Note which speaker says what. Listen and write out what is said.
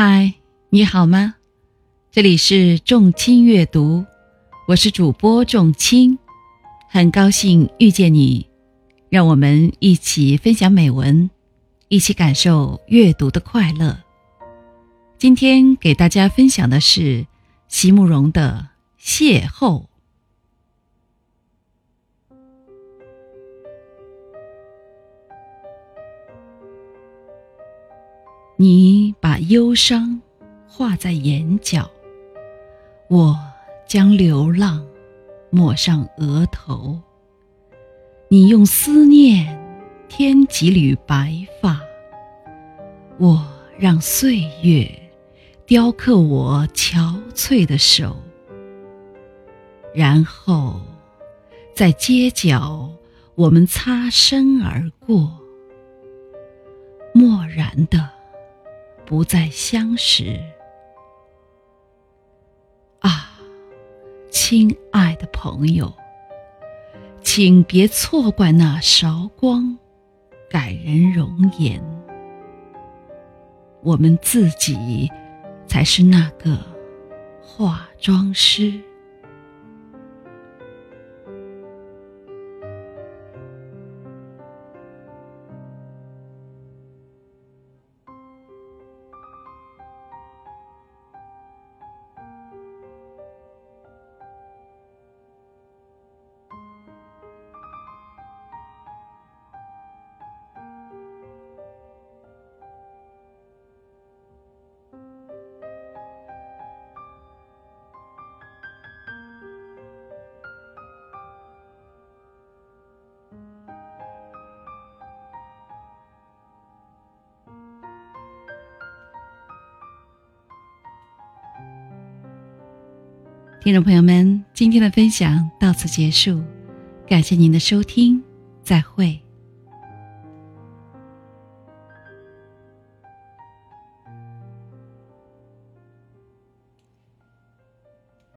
Speaker 1: 嗨，你好吗？这里是众卿阅读，我是主播众卿，很高兴遇见你，让我们一起分享美文，一起感受阅读的快乐。今天给大家分享的是席慕容的《邂逅》。你忧伤画在眼角，我将流浪抹上额头。你用思念添几缕白发，我让岁月雕刻我憔悴的手，然后在街角我们擦身而过，漠然的。不再相识啊，亲爱的朋友，请别错怪那韶光感人容颜，我们自己才是那个化妆师。听众朋友们，今天的分享到此结束，感谢您的收听，再会。